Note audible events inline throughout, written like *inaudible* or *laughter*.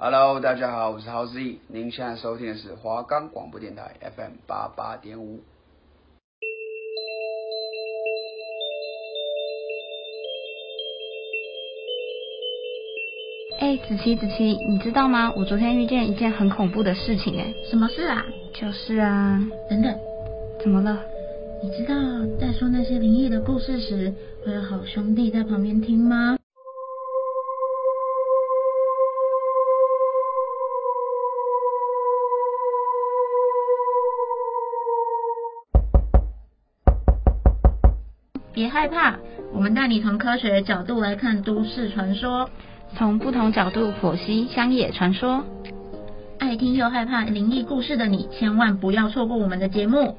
Hello，大家好，我是 Howie，您现在收听的是华冈广播电台 FM 八八点五。哎，子琪，子琪，你知道吗？我昨天遇见一件很恐怖的事情，哎，什么事啊？就是啊，等等，怎么了？你知道在说那些灵异的故事时，会有好兄弟在旁边听吗？害怕，我们带你从科学的角度来看都市传说，从不同角度剖析乡野传说。爱听又害怕灵异故事的你，千万不要错过我们的节目。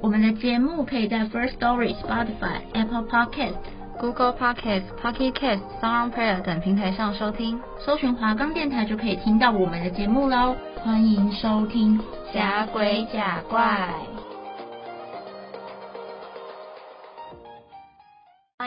我们的节目可以在 First Story、Spotify、Apple Podcast、Google Podcast、Pocket Cast、SoundPlayer 等平台上收听，搜寻华冈电台就可以听到我们的节目喽。欢迎收听假鬼假怪。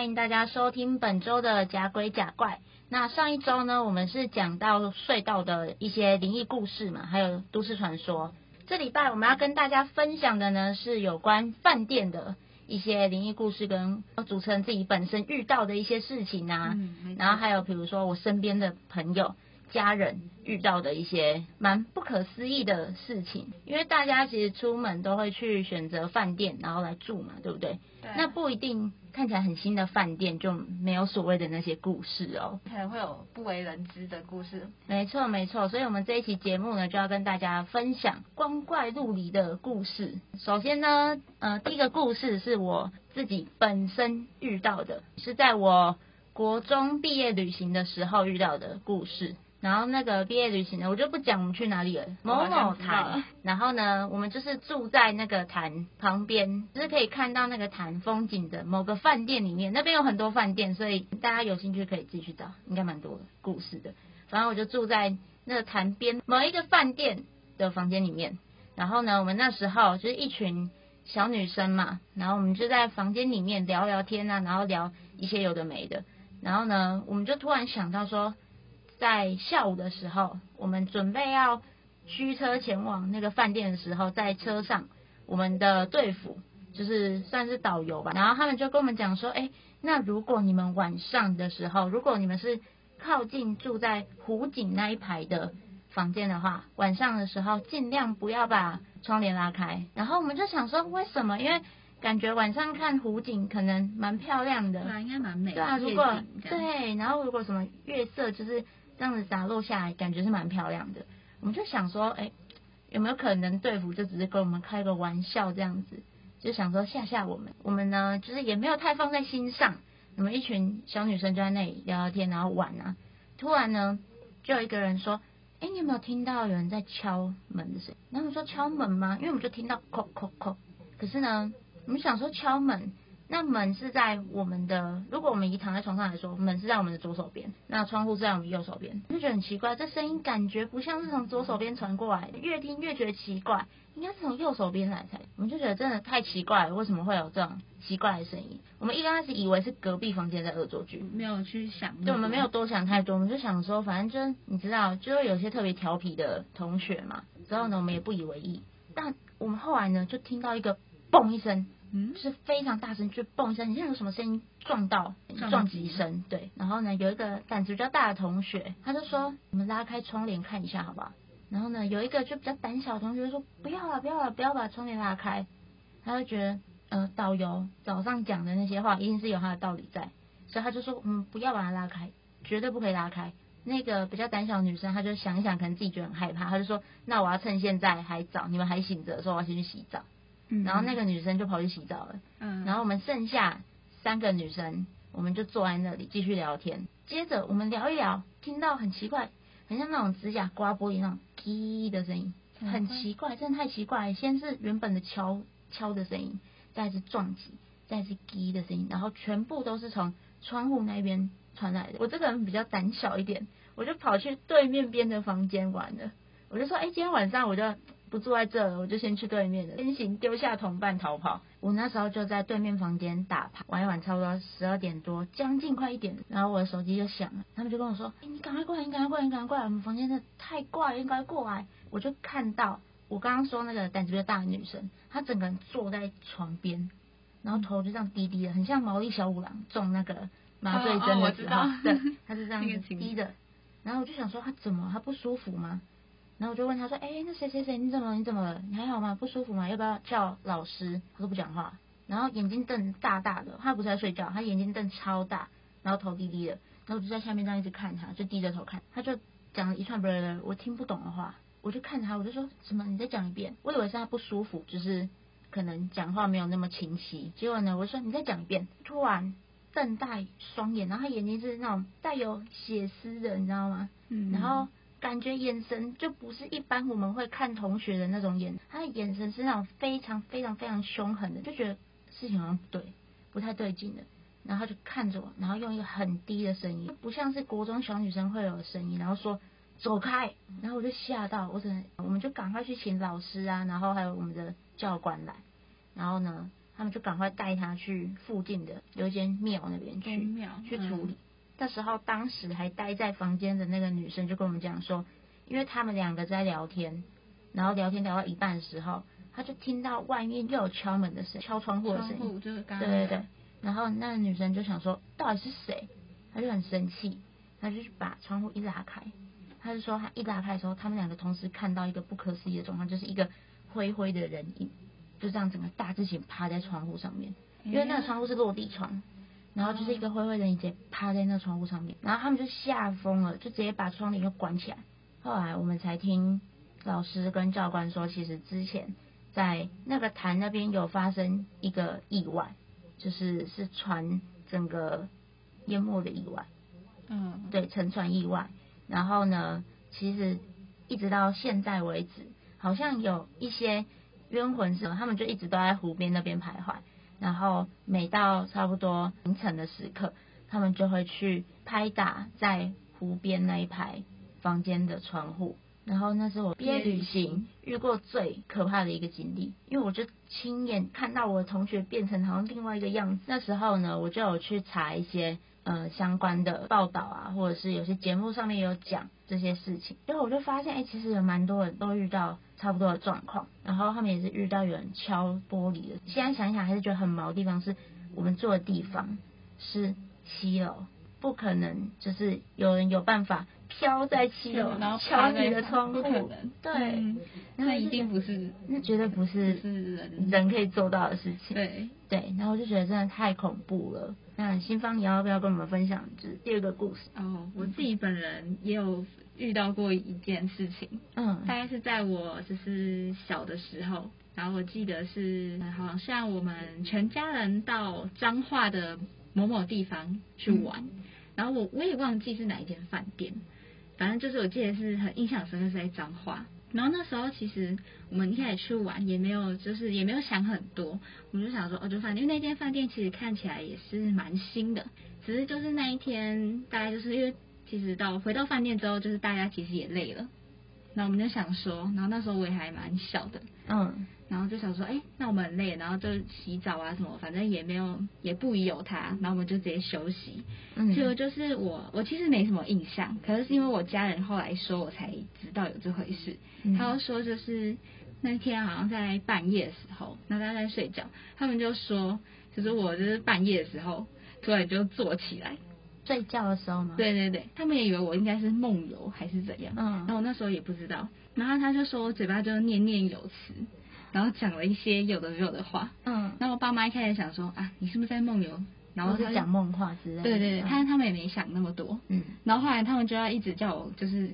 欢迎大家收听本周的假鬼假怪。那上一周呢，我们是讲到隧道的一些灵异故事嘛，还有都市传说。这礼拜我们要跟大家分享的呢，是有关饭店的一些灵异故事，跟主持人自己本身遇到的一些事情啊。嗯，然后还有比如说我身边的朋友。家人遇到的一些蛮不可思议的事情，因为大家其实出门都会去选择饭店，然后来住嘛，对不对？对。那不一定看起来很新的饭店就没有所谓的那些故事哦，可能会有不为人知的故事。没错，没错。所以我们这一期节目呢，就要跟大家分享光怪陆离的故事。首先呢，呃，第一个故事是我自己本身遇到的，是在我国中毕业旅行的时候遇到的故事。然后那个毕业旅行呢，我就不讲我们去哪里了，某某潭。然后呢，我们就是住在那个潭旁边，就是可以看到那个潭风景的某个饭店里面。那边有很多饭店，所以大家有兴趣可以自己去找，应该蛮多故事的。反正我就住在那个潭边某一个饭店的房间里面。然后呢，我们那时候就是一群小女生嘛，然后我们就在房间里面聊聊天啊，然后聊一些有的没的。然后呢，我们就突然想到说。在下午的时候，我们准备要驱车前往那个饭店的时候，在车上，我们的队服就是算是导游吧，然后他们就跟我们讲说，哎，那如果你们晚上的时候，如果你们是靠近住在湖景那一排的房间的话，晚上的时候尽量不要把窗帘拉开。然后我们就想说，为什么？因为感觉晚上看湖景可能蛮漂亮的，对啊，应该蛮美的。对啊，如果对，然后如果什么月色就是。这样子洒落下来，感觉是蛮漂亮的。我们就想说，哎、有没有可能队辅就只是跟我们开个玩笑这样子，就想说吓吓我们。我们呢，就是也没有太放在心上。我们一群小女生就在那里聊聊天，然后玩啊。突然呢，就有一个人说：“哎、你有没有听到有人在敲门的声音？”然后我们说：“敲门吗？”因为我们就听到“叩叩叩”。可是呢，我们想说敲门。那门是在我们的，如果我们一躺在床上来说，门是在我们的左手边，那窗户是在我们右手边，就觉得很奇怪，这声音感觉不像是从左手边传过来，越听越觉得奇怪，应该是从右手边来才，我们就觉得真的太奇怪了，为什么会有这种奇怪的声音？我们一刚开始以为是隔壁房间在恶作剧，没有去想，对，我们没有多想太多，我们就想说，反正就是你知道，就是有些特别调皮的同学嘛，之后呢，我们也不以为意，但我们后来呢，就听到一个嘣一声。嗯，是非常大声，就嘣一声，你像有什么声音撞到撞击声，对。然后呢，有一个胆子比较大的同学，他就说：“我们拉开窗帘看一下，好不好？”然后呢，有一个就比较胆小的同学就说：“不要了，不要了，不要把窗帘拉开。”他就觉得，呃，导游早上讲的那些话一定是有他的道理在，所以他就说：“嗯，不要把它拉开，绝对不可以拉开。”那个比较胆小的女生，她就想一想，可能自己觉得很害怕，她就说：“那我要趁现在还早，你们还醒着的时候，我要先去洗澡。”然后那个女生就跑去洗澡了。嗯。然后我们剩下三个女生，我们就坐在那里继续聊天。接着我们聊一聊，听到很奇怪，很像那种指甲刮玻璃那种“滴”的声音，很奇怪，真的太奇怪。先是原本的敲敲的声音，再是撞击，再是“滴”的声音，然后全部都是从窗户那边传来的。我这个人比较胆小一点，我就跑去对面边的房间玩了。我就说：“哎，今天晚上我就。”不住在这了，我就先去对面了，先行丢下同伴逃跑。我那时候就在对面房间打牌，玩一玩，差不多十二点多，将近快一点，然后我的手机就响了，他们就跟我说：“哎，你赶快过来，你赶快过来，你赶快过来，我们房间真的太怪，你赶快过来。”我就看到我刚刚说那个胆子比较大的女生，她整个人坐在床边，然后头就这样低低的，很像毛利小五郎中那个麻醉针的时候，对，她是这 *laughs* 样子低的。然后我就想说，她怎么，她不舒服吗？然后我就问他说：“哎，那谁谁谁，你怎么了？你怎么了？你还好吗？不舒服吗？要不要叫老师？”他都不讲话，然后眼睛瞪大大的，他不是在睡觉，他眼睛瞪超大，然后头低低的，然后我就在下面这样一直看他，就低着头看，他就讲了一串不是我听不懂的话，我就看他，我就说什么？你再讲一遍。我以为是他不舒服，就是可能讲话没有那么清晰。结果呢，我说你再讲一遍。突然瞪大双眼，然后他眼睛是那种带有血丝的，你知道吗？嗯，然后。感觉眼神就不是一般我们会看同学的那种眼，他的眼神是那种非常非常非常凶狠的，就觉得事情好像不对，不太对劲的，然后就看着我，然后用一个很低的声音，不像是国中小女生会有的声音，然后说走开，然后我就吓到，我只能，我们就赶快去请老师啊，然后还有我们的教官来，然后呢，他们就赶快带他去附近的有一间庙那边去庙去处理。那时候，当时还待在房间的那个女生就跟我们讲说，因为他们两个在聊天，然后聊天聊到一半的时候，他就听到外面又有敲门的声，敲窗户的声音。就是刚刚对对对。然后那个女生就想说，到底是谁？她就很生气，她就去把窗户一拉开。她就说，她一拉开的时候，他们两个同时看到一个不可思议的状况，就是一个灰灰的人影，就这样整个大字型趴在窗户上面，因为那个窗户是落地窗。然后就是一个灰灰的，直接趴在那窗户上面，然后他们就吓疯了，就直接把窗帘又关起来。后来我们才听老师跟教官说，其实之前在那个潭那边有发生一个意外，就是是船整个淹没的意外。嗯，对，沉船意外。然后呢，其实一直到现在为止，好像有一些冤魂什么，他们就一直都在湖边那边徘徊。然后每到差不多凌晨的时刻，他们就会去拍打在湖边那一排房间的窗户。然后那是我毕业旅行遇过最可怕的一个经历，因为我就亲眼看到我的同学变成好像另外一个样子。那时候呢，我就有去查一些呃相关的报道啊，或者是有些节目上面有讲这些事情。然后我就发现，哎，其实有蛮多人都遇到。差不多的状况，然后他们也是遇到有人敲玻璃的。现在想一想，还是觉得很毛的地方是，我们住的地方是七楼，不可能就是有人有办法飘在七楼，然后敲你的窗户。对，嗯、那一定不是，那绝对不是是人人可以做到的事情。对对，然后我就觉得真的太恐怖了。那新芳，你要不要跟我们分享就是第二个故事？哦，我自己本人也有。遇到过一件事情，嗯，大概是在我就是小的时候，然后我记得是好像我们全家人到彰化的某某地方去玩，嗯、然后我我也忘记是哪一间饭店，反正就是我记得是很印象深刻是在彰化，然后那时候其实我们一开始去玩也没有就是也没有想很多，我们就想说哦就饭店，因为那间饭店其实看起来也是蛮新的，只是就是那一天大概就是因为。其实到回到饭店之后，就是大家其实也累了，那我们就想说，然后那时候我也还蛮小的，嗯，然后就想说，哎，那我们很累，然后就洗澡啊什么，反正也没有也不宜有他，然后我们就直接休息。嗯，结果就是我我其实没什么印象，可是是因为我家人后来说我才知道有这回事。嗯，他说就是那天好像在半夜的时候，那大家在睡觉，他们就说，就是我就是半夜的时候突然就坐起来。睡觉的时候吗？对对对，他们也以为我应该是梦游还是怎样，嗯，然后我那时候也不知道，然后他就说我嘴巴就念念有词，然后讲了一些有的没有的话，嗯，然后我爸妈一开始想说啊，你是不是在梦游？然后就讲梦话之类的，对对对，他他们也没想那么多，嗯，然后后来他们就要一直叫我，就是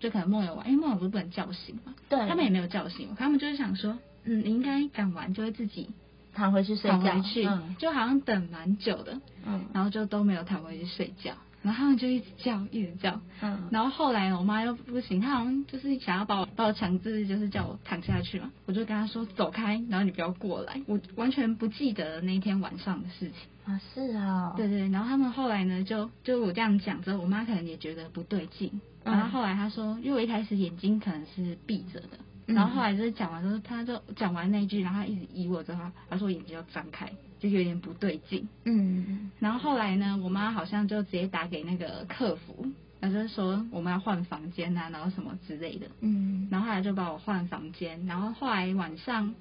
就可能梦游完，因为梦游不是不能叫醒嘛，对，他们也没有叫醒我，他们就是想说，嗯，你应该讲完就会自己。躺回去睡觉，躺回去，嗯，就好像等蛮久的，嗯，然后就都没有躺回去睡觉，然后他们就一直叫，一直叫，嗯，然后后来我妈又不行，她好像就是想要把我把我强制，就是叫我躺下去嘛，我就跟她说走开，然后你不要过来，我完全不记得那天晚上的事情。啊，是啊，对对，然后他们后来呢，就就我这样讲之后，我妈可能也觉得不对劲，然后后来她说，因为我一开始眼睛可能是闭着的。然后后来就是讲完之后，她就讲完那句，然后他一直移我之后，她说我眼睛要张开，就有点不对劲。嗯，然后后来呢，我妈好像就直接打给那个客服，然后就是说我们要换房间啊，然后什么之类的。嗯，然后后来就把我换房间，然后后来晚上，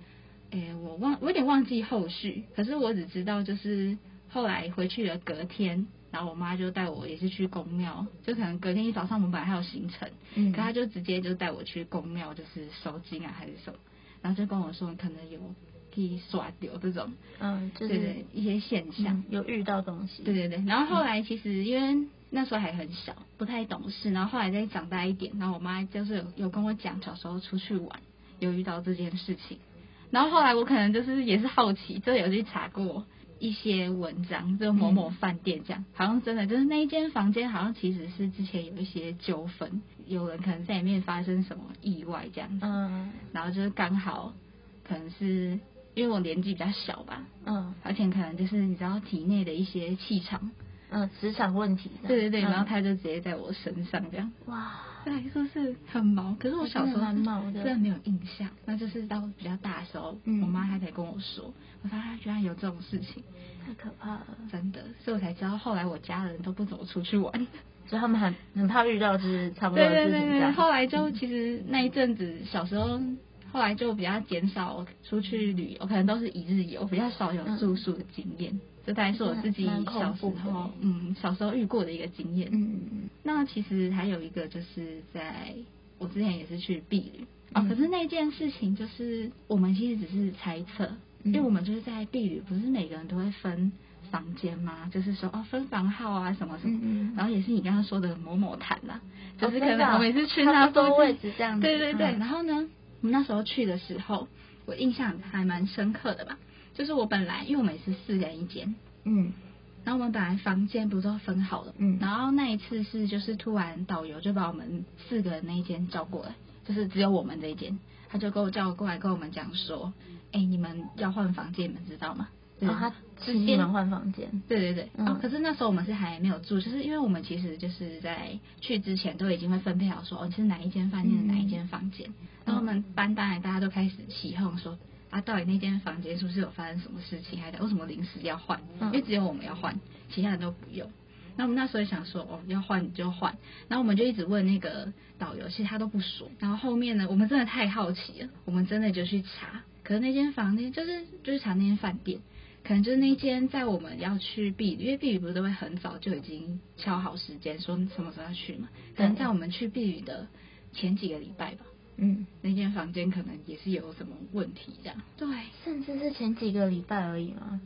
诶，我忘，我有点忘记后续，可是我只知道就是后来回去了隔天。然后我妈就带我也是去宫庙，就可能隔天一早上我们本来还有行程，嗯，可她就直接就带我去宫庙，就是收金啊还是什么，然后就跟我说可能有可以刷掉这种，嗯，就是对对一些现象，有遇到东西，对对对。然后后来其实因为那时候还很小，不太懂事，然后后来再长大一点，然后我妈就是有跟我讲小时候出去玩有遇到这件事情，然后后来我可能就是也是好奇，就有去查过。一些文章，就某某饭店这样，好像真的就是那一间房间，好像其实是之前有一些纠纷，有人可能在里面发生什么意外这样子，嗯，然后就是刚好，可能是因为我年纪比较小吧，嗯，而且可能就是你知道体内的一些气场，嗯，磁场问题，对对对，然后他就直接在我身上这样，哇。对，说是很毛，可是我小时候真的没有印象。那就是到比较大的时候，嗯、我妈她才跟我说，我发现居然有这种事情，太可怕了，真的。所以我才知道，后来我家人都不怎么出去玩，所以他们很很怕遇到就是差不多的事情。对对对，后来就其实那一阵子小时候，后来就比较减少出去旅游，可能都是一日游，比较少有住宿的经验。嗯。这大概是我自己小时候，嗯，小时候遇过的一个经验。嗯，那其实还有一个，就是在我之前也是去避旅。啊，可是那件事情就是我们其实只是猜测，因为我们就是在避旅，不是每个人都会分房间吗？就是说哦，分房号啊，什么什么，然后也是你刚刚说的某某潭呐，就是可能我每次去那多位置这样子。对对对，然后呢，我们那时候去的时候，我印象还蛮深刻的吧。就是我本来，因为我们是四人一间，嗯，然后我们本来房间不是都分好了，嗯，然后那一次是就是突然导游就把我们四个人那一间叫过来，就是只有我们这一间，他就给我叫过来跟我们讲说，哎，你们要换房间，你们知道吗？然后他是你们换房间，对对对，嗯、哦，可是那时候我们是还没有住，就是因为我们其实就是在去之前都已经会分配好说，哦，是哪一间饭店的哪一间房间，嗯、然后我们班当然大家都开始起哄说。啊，到底那间房间是不是有发生什么事情？还是为什么临时要换？因为只有我们要换，其他人都不用。那我们那时候想说，哦，要换就换。然后我们就一直问那个导游，其实他都不说。然后后面呢，我们真的太好奇了，我们真的就去查。可是那间房间就是就是查那间饭店，可能就是那间在我们要去避旅，因为避雨不是都会很早就已经敲好时间，说什么时候要去嘛？可能在我们去避雨的前几个礼拜吧。嗯，那间房间可能也是有什么问题这样。对，甚至是前几个礼拜而已嘛。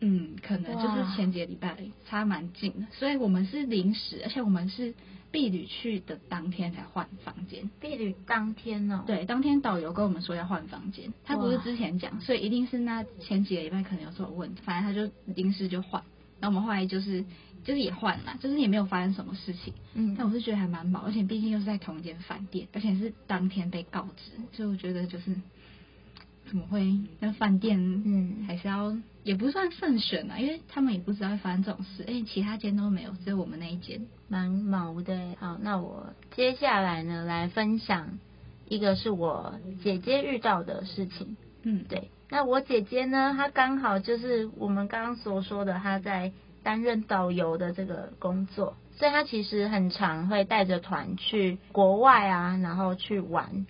嗯，可能就是前几个礼拜，差蛮近的。所以我们是临时，而且我们是毕旅去的当天才换房间。婢旅当天哦？对，当天导游跟我们说要换房间，他不是之前讲，所以一定是那前几个礼拜可能有什么问题，反正他就临时就换。那我们后来就是。就是也换了，就是也没有发生什么事情。嗯，但我是觉得还蛮毛，而且毕竟又是在同一间饭店，而且是当天被告知，所以我觉得就是怎么会那饭店，嗯，还是要也不算慎选啊，因为他们也不知道会发生这种事，而且其他间都没有，只有我们那一间，蛮毛的。好，那我接下来呢来分享一个是我姐姐遇到的事情。嗯，对，那我姐姐呢，她刚好就是我们刚刚所说的，她在。担任导游的这个工作，所以她其实很常会带着团去国外啊，然后去玩，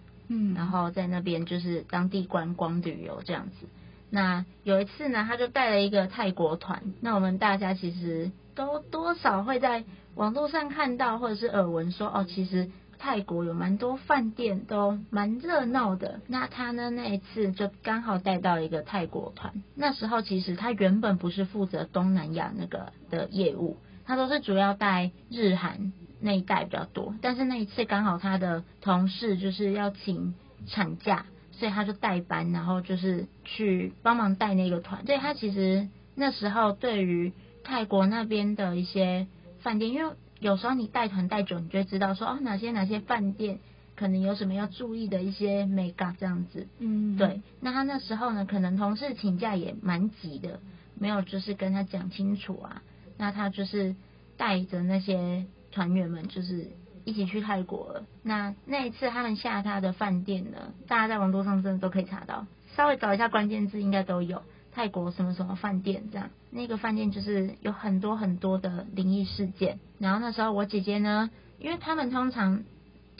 然后在那边就是当地观光旅游这样子。那有一次呢，他就带了一个泰国团，那我们大家其实都多少会在网络上看到或者是耳闻说，哦，其实。泰国有蛮多饭店都蛮热闹的，那他呢，那一次就刚好带到一个泰国团。那时候其实他原本不是负责东南亚那个的业务，他都是主要带日韩那一带比较多。但是那一次刚好他的同事就是要请产假，所以他就代班，然后就是去帮忙带那个团。所以他其实那时候对于泰国那边的一些饭店，因为有时候你带团带久，你就会知道说哦，哪些哪些饭店可能有什么要注意的一些美感这样子。嗯，对。那他那时候呢，可能同事请假也蛮急的，没有就是跟他讲清楚啊。那他就是带着那些团员们，就是一起去泰国了。那那一次他们下榻的饭店呢，大家在网络上真的都可以查到，稍微找一下关键字应该都有泰国什么什么饭店这样。那个饭店就是有很多很多的灵异事件。然后那时候我姐姐呢，因为他们通常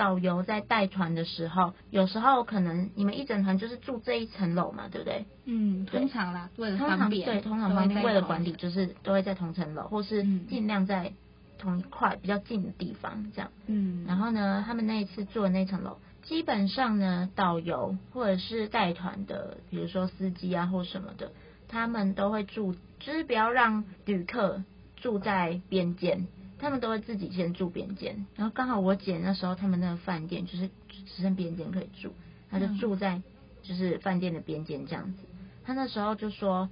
导游在带团的时候，有时候可能你们一整团就是住这一层楼嘛，对不对？嗯，通常啦，为了方便，通常对，通常方便，为了管理，就是都会在同层楼，或是尽量在同一块比较近的地方这样。嗯，然后呢，他们那一次住的那层楼，基本上呢，导游或者是带团的，比如说司机啊或什么的，他们都会住，就是不要让旅客住在边间。他们都会自己先住边间，然后刚好我姐那时候他们那个饭店就是只剩边间可以住，她就住在就是饭店的边间这样子。她那时候就说，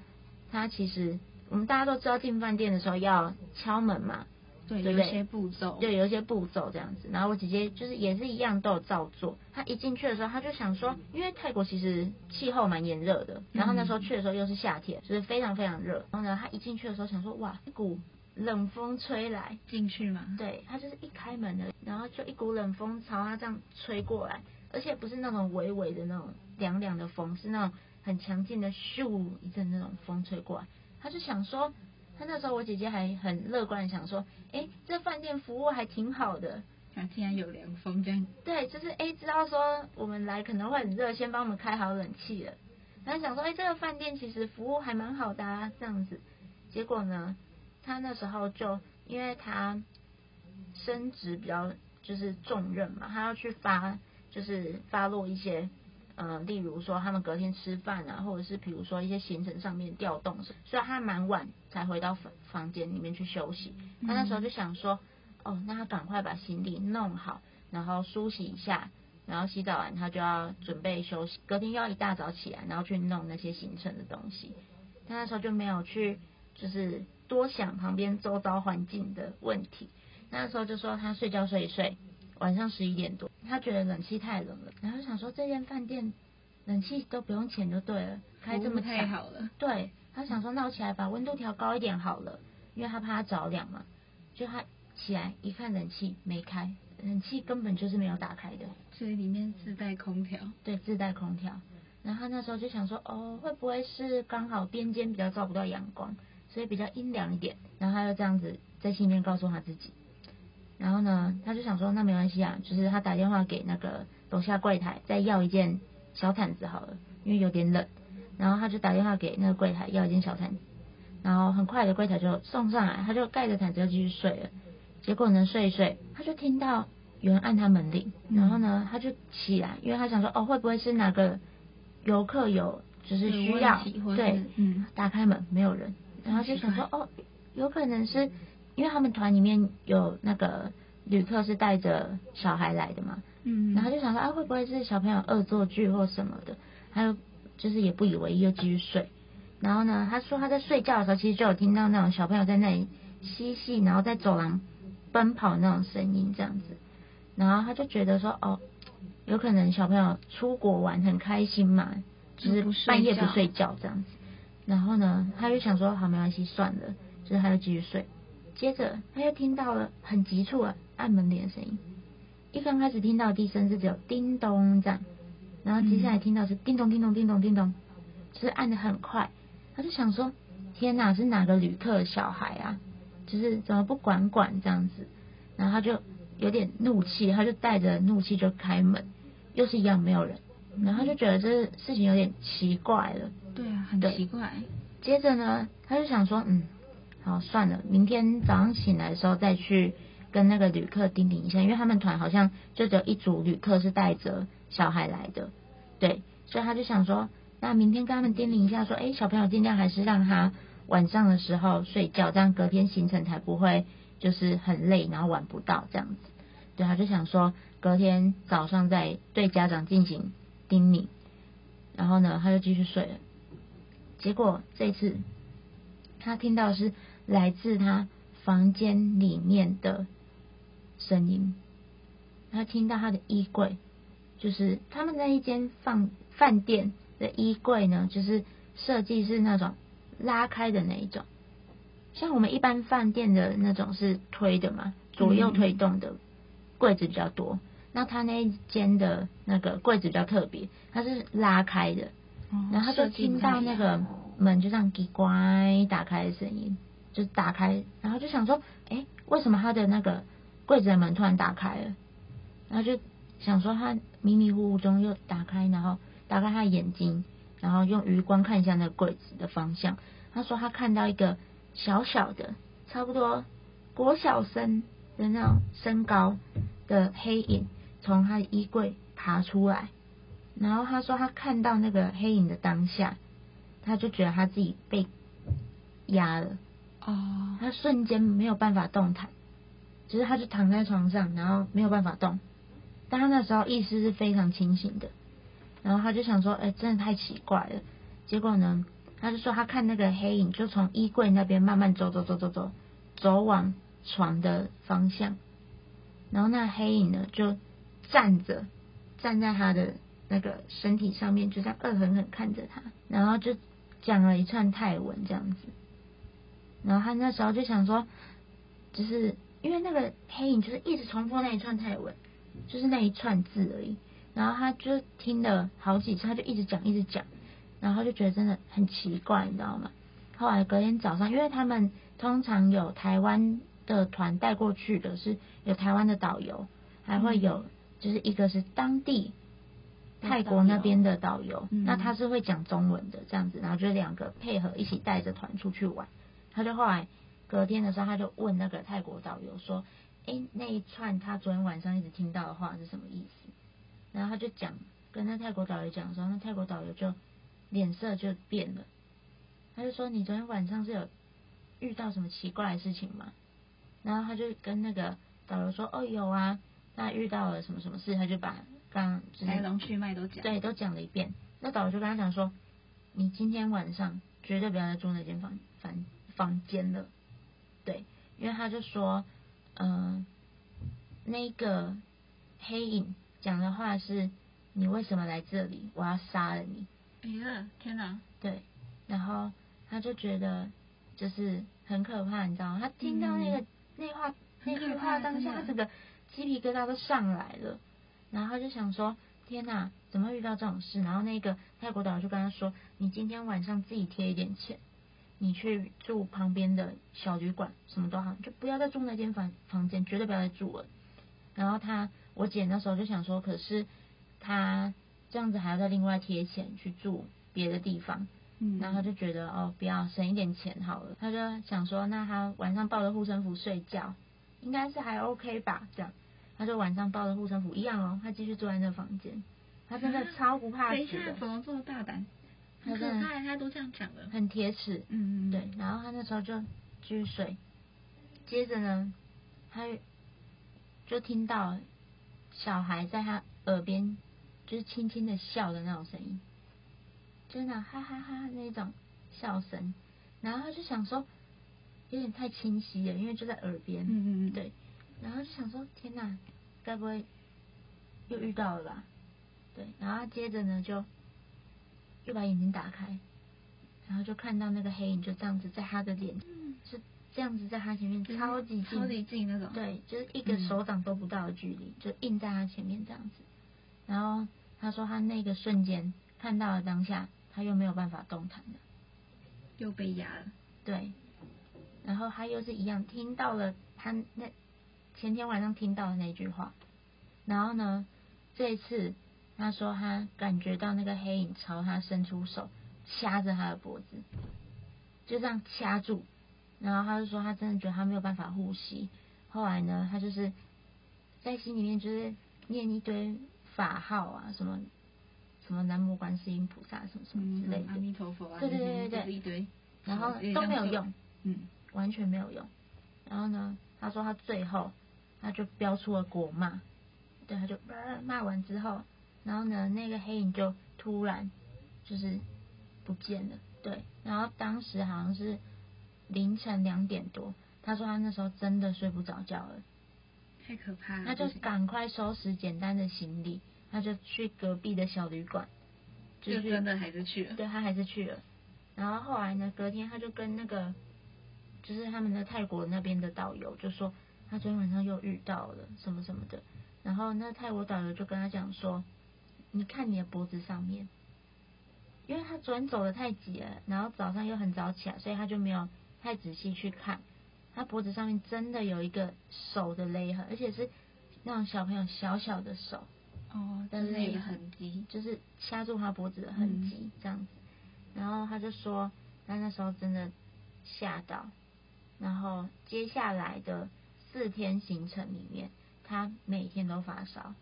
她其实我们大家都知道进饭店的时候要敲门嘛，对，对，有一些步骤，对，有一些步骤这样子。然后我姐姐就是也是一样都有照做。她一进去的时候，她就想说，因为泰国其实气候蛮炎热的，然后那时候去的时候又是夏天，就是非常非常热。然后呢，她一进去的时候想说，哇，一股。冷风吹来，进去吗？对，他就是一开门的，然后就一股冷风朝他这样吹过来，而且不是那种微微的那种凉凉的风，是那种很强劲的咻一阵那种风吹过来。他就想说，他那时候我姐姐还很乐观的想说，哎，这饭店服务还挺好的，啊，竟然有凉风这样。对，就是哎，知道说我们来可能会很热，先帮我们开好冷气了。然后想说，哎，这个饭店其实服务还蛮好的啊，这样子。结果呢？他那时候就因为他升职比较就是重任嘛，他要去发就是发落一些呃，例如说他们隔天吃饭啊，或者是比如说一些行程上面调动什么，所以他蛮晚才回到房房间里面去休息。他那时候就想说，哦，那他赶快把行李弄好，然后梳洗一下，然后洗澡完他就要准备休息，隔天要一大早起来，然后去弄那些行程的东西。他那时候就没有去就是。多想旁边周遭环境的问题，那时候就说他睡觉睡一睡，晚上十一点多，他觉得冷气太冷了，然后想说这间饭店冷气都不用钱就对了，开这么太好了，对，他想说那我起来把温度调高一点好了，因为他怕他着凉嘛，就他起来一看冷气没开，冷气根本就是没有打开的，所以里面自带空调，对，自带空调，然后他那时候就想说哦，会不会是刚好边间比较照不到阳光？所以比较阴凉一点，然后他就这样子在心里面告诉他自己，然后呢，他就想说那没关系啊，就是他打电话给那个楼下柜台再要一件小毯子好了，因为有点冷，然后他就打电话给那个柜台要一件小毯子，然后很快的柜台就送上来，他就盖着毯子就继续睡了，结果呢睡一睡，他就听到有人按他门铃，然后呢他就起来，因为他想说哦会不会是哪个游客有就是需要对，嗯，打开门没有人。然后就想说，哦，有可能是因为他们团里面有那个旅客是带着小孩来的嘛，嗯，然后就想说，啊，会不会是小朋友恶作剧或什么的？还有就是也不以为意，又继续睡。然后呢，他说他在睡觉的时候，其实就有听到那种小朋友在那里嬉戏，然后在走廊奔跑那种声音这样子。然后他就觉得说，哦，有可能小朋友出国玩很开心嘛，就是半夜不睡觉这样子。然后呢，他就想说，好，没关系，算了，就是他就继续睡。接着他又听到了很急促的按门铃的声音。一刚开始听到的第一声是只有叮咚这样，然后接下来听到是叮咚叮咚叮咚叮咚，就是按的很快。他就想说，天哪，是哪个旅客小孩啊？就是怎么不管管这样子？然后他就有点怒气，他就带着怒气就开门，又是一样没有人。然后他就觉得这事情有点奇怪了。对啊，很奇怪。接着呢，他就想说，嗯，好，算了，明天早上醒来的时候再去跟那个旅客叮咛一下，因为他们团好像就只有一组旅客是带着小孩来的，对，所以他就想说，那明天跟他们叮咛一下，说，哎，小朋友尽量还是让他晚上的时候睡觉，这样隔天行程才不会就是很累，然后晚不到这样子。对，他就想说，隔天早上再对家长进行叮咛，然后呢，他就继续睡了。结果这次，他听到的是来自他房间里面的声音。他听到他的衣柜，就是他们那一间放饭店的衣柜呢，就是设计是那种拉开的那一种，像我们一般饭店的那种是推的嘛，左右推动的柜子比较多。那他那一间的那个柜子比较特别，它是拉开的，然后他就听到那个门就这样“滴乖”打开的声音，就打开，然后就想说，哎，为什么他的那个柜子的门突然打开了？然后就想说，他迷迷糊糊中又打开，然后打开他的眼睛，然后用余光看一下那个柜子的方向。他说他看到一个小小的，差不多国小生的那种身高的黑影。从他的衣柜爬出来，然后他说他看到那个黑影的当下，他就觉得他自己被压了，哦，他瞬间没有办法动弹，只是他就躺在床上，然后没有办法动，但他那时候意识是非常清醒的，然后他就想说，哎，真的太奇怪了，结果呢，他就说他看那个黑影就从衣柜那边慢慢走走走走走，走往床的方向，然后那黑影呢就。站着，站在他的那个身体上面，就这样恶狠狠看着他，然后就讲了一串泰文这样子。然后他那时候就想说，就是因为那个黑影就是一直重复那一串泰文，就是那一串字而已。然后他就听了好几次，他就一直讲一直讲，然后就觉得真的很奇怪，你知道吗？后来隔天早上，因为他们通常有台湾的团带过去的是有台湾的导游，还会有。就是一个是当地泰国那边的导游，嗯、那他是会讲中文的这样子，然后就两个配合一起带着团出去玩。他就后来隔天的时候，他就问那个泰国导游说：“哎、欸，那一串他昨天晚上一直听到的话是什么意思？”然后他就讲跟那泰国导游讲的时候，那泰国导游就脸色就变了，他就说：“你昨天晚上是有遇到什么奇怪的事情吗？”然后他就跟那个导游说：“哦，有啊。”他遇到了什么什么事，他就把刚刚来龙去脉都讲，对，都讲了一遍。那导游就跟他讲说：“你今天晚上绝对不要再住那间房房房间了。”对，因为他就说：“嗯、呃，那个黑影讲的话是：你为什么来这里？我要杀了你！”哎呀，天哪！对，然后他就觉得就是很可怕，你知道吗？他听到那个、嗯、那话那句话当下，他整个。鸡皮疙瘩都上来了，然后他就想说：“天哪，怎么会遇到这种事？”然后那个泰国导游就跟他说：“你今天晚上自己贴一点钱，你去住旁边的小旅馆，什么都好，就不要再住那间房房间，绝对不要再住了。”然后他我姐那时候就想说：“可是他这样子还要再另外贴钱去住别的地方。”嗯，然后他就觉得哦，不要省一点钱好了。他就想说：“那他晚上抱着护身符睡觉，应该是还 OK 吧？”这样。他就晚上抱着护身符一样哦，他继续坐在那房间，他真的超不怕死的。等一下，怎么这么大胆？很可怕，他都这样讲了。很铁齿，嗯嗯，对。然后他那时候就继续睡，接着呢，他就听到小孩在他耳边就是轻轻的笑的那种声音，真的哈哈哈哈那种笑声。然后他就想说，有点太清晰了，因为就在耳边，嗯嗯嗯，对。然后就想说，天哪，该不会又遇到了吧？对，然后接着呢，就又把眼睛打开，然后就看到那个黑影就这样子在他的脸，嗯、是这样子在他前面，超级近，超级近那种。对，就是一个手掌都不到的距离，嗯、就印在他前面这样子。然后他说，他那个瞬间看到了当下，他又没有办法动弹了，又被压了。对，然后他又是一样听到了他那。前天晚上听到的那句话，然后呢，这一次他说他感觉到那个黑影朝他伸出手，掐着他的脖子，就这样掐住，然后他就说他真的觉得他没有办法呼吸。后来呢，他就是在心里面就是念一堆法号啊，什么什么南无观世音菩萨什么什么之类的，阿弥陀佛啊，对对对对对，一堆，然后都没有用，嗯，完全没有用。然后呢，他说他最后。他就飙出了国骂，对，他就骂完之后，然后呢，那个黑影就突然就是不见了，对，然后当时好像是凌晨两点多，他说他那时候真的睡不着觉了，太可怕了，他就赶快收拾简单的行李，他就去隔壁的小旅馆，就真的还是去了，对，他还是去了，然后后来呢，隔天他就跟那个就是他们的泰国那边的导游就说。他昨天晚上又遇到了什么什么的，然后那泰国导游就跟他讲说：“你看你的脖子上面，因为他昨天走的太急了，然后早上又很早起来，所以他就没有太仔细去看。他脖子上面真的有一个手的勒痕，而且是那种小朋友小小的手哦的勒痕迹，就是掐住他脖子的痕迹这样子。然后他就说，他那时候真的吓到。然后接下来的四天行程里面。”他每天都发烧，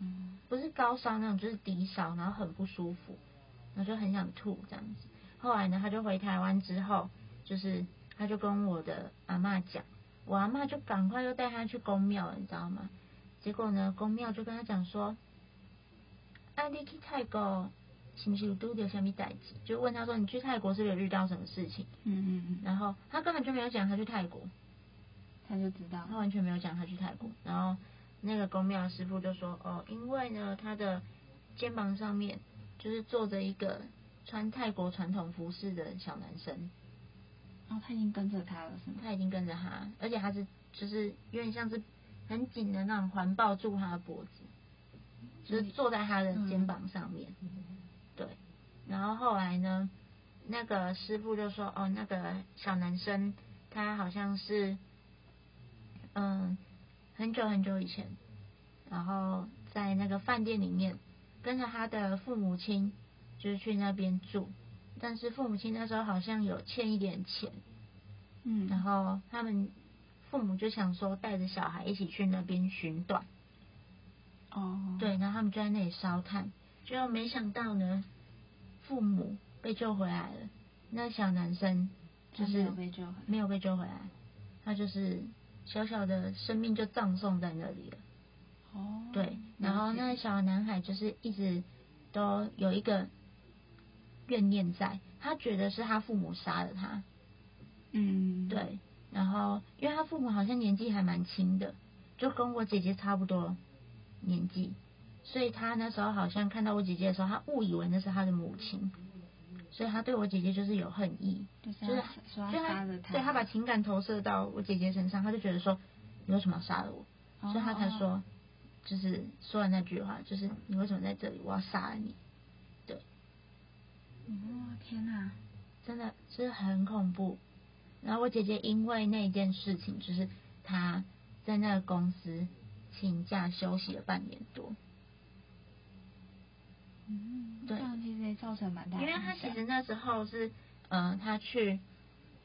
嗯，不是高烧那种，就是低烧，然后很不舒服，然后就很想吐这样子。后来呢，他就回台湾之后，就是他就跟我的阿妈讲，我阿妈就赶快又带他去宫庙了，你知道吗？结果呢，宫庙就跟他讲说，啊，你去泰国是不是有遇到什么代志？就问他说，你去泰国是不是有遇到什么事情？嗯嗯嗯。然后他根本就没有讲他去泰国。他就知道，他完全没有讲他去泰国。然后那个公庙师傅就说：“哦，因为呢，他的肩膀上面就是坐着一个穿泰国传统服饰的小男生。”哦，他已经跟着他了，是吗？他已经跟着他，而且他是就是有点像是很紧的那种环抱住他的脖子，就是坐在他的肩膀上面。嗯、对。然后后来呢，那个师傅就说：“哦，那个小男生他好像是。”嗯，很久很久以前，然后在那个饭店里面，跟着他的父母亲，就是去那边住，但是父母亲那时候好像有欠一点钱，嗯，然后他们父母就想说带着小孩一起去那边寻短，哦，对，然后他们就在那里烧炭，结果没想到呢，父母被救回来了，那小男生就是没有被救回来，没有被救回来，他就是。小小的生命就葬送在那里了。哦，对，然后那小男孩就是一直都有一个怨念在，他觉得是他父母杀了他。嗯，对，然后因为他父母好像年纪还蛮轻的，就跟我姐姐差不多年纪，所以他那时候好像看到我姐姐的时候，他误以为那是他的母亲。所以他对我姐姐就是有恨意，就是就是他，对他把情感投射到我姐姐身上，他就觉得说，你为什么要杀了我？所以他才说，就是说了那句话，就是你为什么在这里？我要杀了你。对。哦，天哪，真的是很恐怖。然后我姐姐因为那件事情，就是她在那个公司请假休息了半年多。嗯，对，这样其实也造成蛮大，因为他其实那时候是，嗯、呃，他去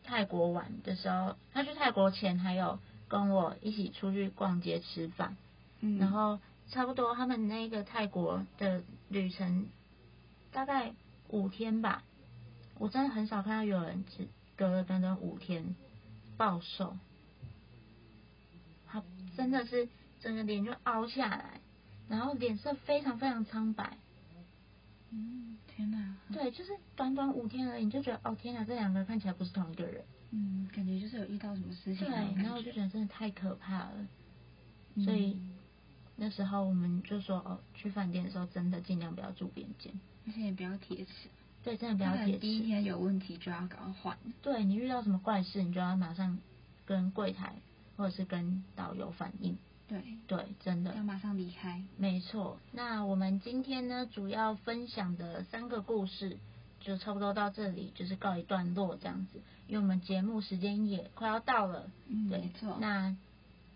泰国玩的时候，他去泰国前还有跟我一起出去逛街吃饭，嗯，然后差不多他们那个泰国的旅程大概五天吧，我真的很少看到有人只隔了短短五天暴瘦，他真的是整个脸就凹下来，然后脸色非常非常苍白。嗯，天哪！对，就是短短五天而已，你就觉得哦，天哪，这两个人看起来不是同一个人。嗯，感觉就是有遇到什么事情。对，然后我就觉得真的太可怕了。所以、嗯、那时候我们就说哦，去饭店的时候真的尽量不要住边间，而且也不要贴齿。对，真的不要贴齿。第一天有问题就要赶快换。对，你遇到什么怪事，你就要马上跟柜台或者是跟导游反映。对对，真的要马上离开。没错，那我们今天呢，主要分享的三个故事就差不多到这里，就是告一段落这样子。因为我们节目时间也快要到了，嗯，对，没错。那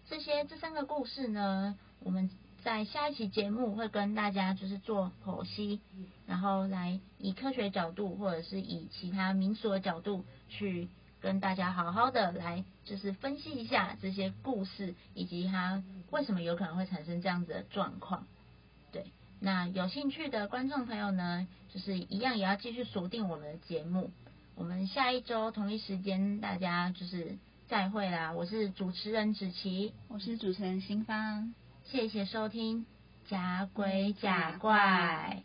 这些这三个故事呢，我们在下一期节目会跟大家就是做剖析，然后来以科学角度或者是以其他民俗的角度去。跟大家好好的来，就是分析一下这些故事，以及它为什么有可能会产生这样子的状况。对，那有兴趣的观众朋友呢，就是一样也要继续锁定我们的节目。我们下一周同一时间，大家就是再会啦。我是主持人子琪，我是主持人新芳，谢谢收听，假鬼假怪。